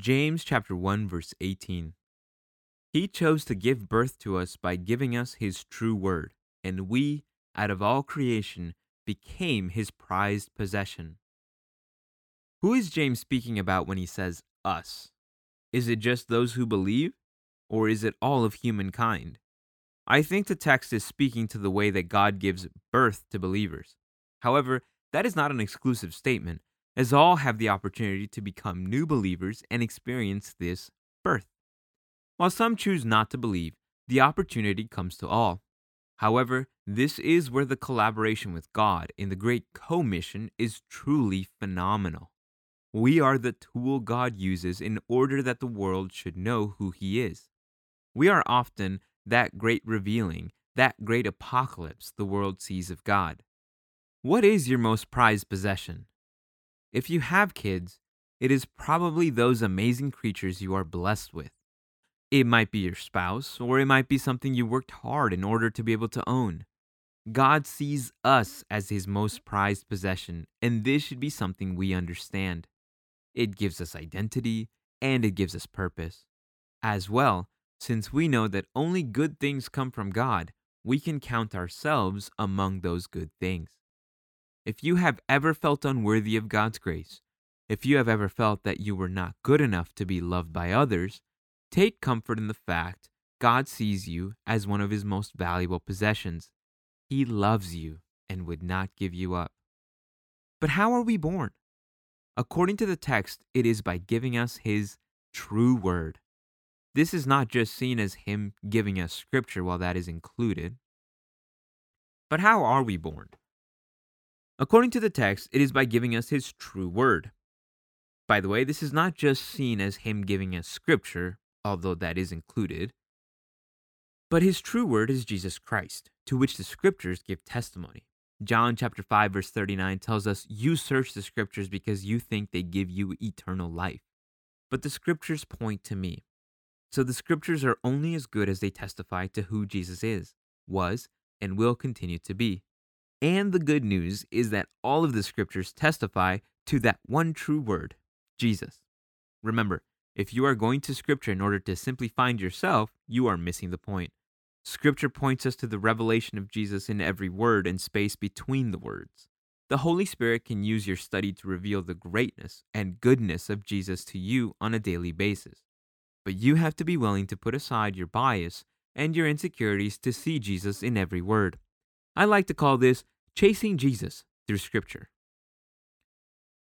James chapter 1 verse 18. He chose to give birth to us by giving us his true word, and we, out of all creation, became his prized possession. Who is James speaking about when he says us? Is it just those who believe, or is it all of humankind? I think the text is speaking to the way that God gives birth to believers. However, that is not an exclusive statement, as all have the opportunity to become new believers and experience this birth. While some choose not to believe, the opportunity comes to all. However, this is where the collaboration with God in the Great Commission is truly phenomenal. We are the tool God uses in order that the world should know who He is. We are often that great revealing, that great apocalypse the world sees of God. What is your most prized possession? If you have kids, it is probably those amazing creatures you are blessed with. It might be your spouse, or it might be something you worked hard in order to be able to own. God sees us as his most prized possession, and this should be something we understand. It gives us identity and it gives us purpose. As well, since we know that only good things come from God, we can count ourselves among those good things. If you have ever felt unworthy of God's grace, if you have ever felt that you were not good enough to be loved by others, take comfort in the fact God sees you as one of his most valuable possessions. He loves you and would not give you up. But how are we born? According to the text, it is by giving us his true word. This is not just seen as him giving us scripture, while that is included. But how are we born? According to the text, it is by giving us his true word. By the way, this is not just seen as him giving us scripture, although that is included, but his true word is Jesus Christ, to which the scriptures give testimony. John chapter 5 verse 39 tells us, "You search the scriptures because you think they give you eternal life, but the scriptures point to me." So the scriptures are only as good as they testify to who Jesus is, was, and will continue to be. And the good news is that all of the scriptures testify to that one true word, Jesus. Remember, if you are going to scripture in order to simply find yourself, you are missing the point. Scripture points us to the revelation of Jesus in every word and space between the words. The Holy Spirit can use your study to reveal the greatness and goodness of Jesus to you on a daily basis. But you have to be willing to put aside your bias and your insecurities to see Jesus in every word. I like to call this chasing Jesus through Scripture.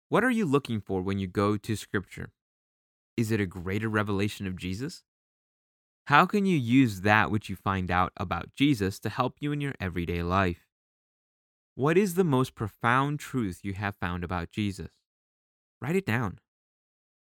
What are you looking for when you go to Scripture? Is it a greater revelation of Jesus? How can you use that which you find out about Jesus to help you in your everyday life? What is the most profound truth you have found about Jesus? Write it down.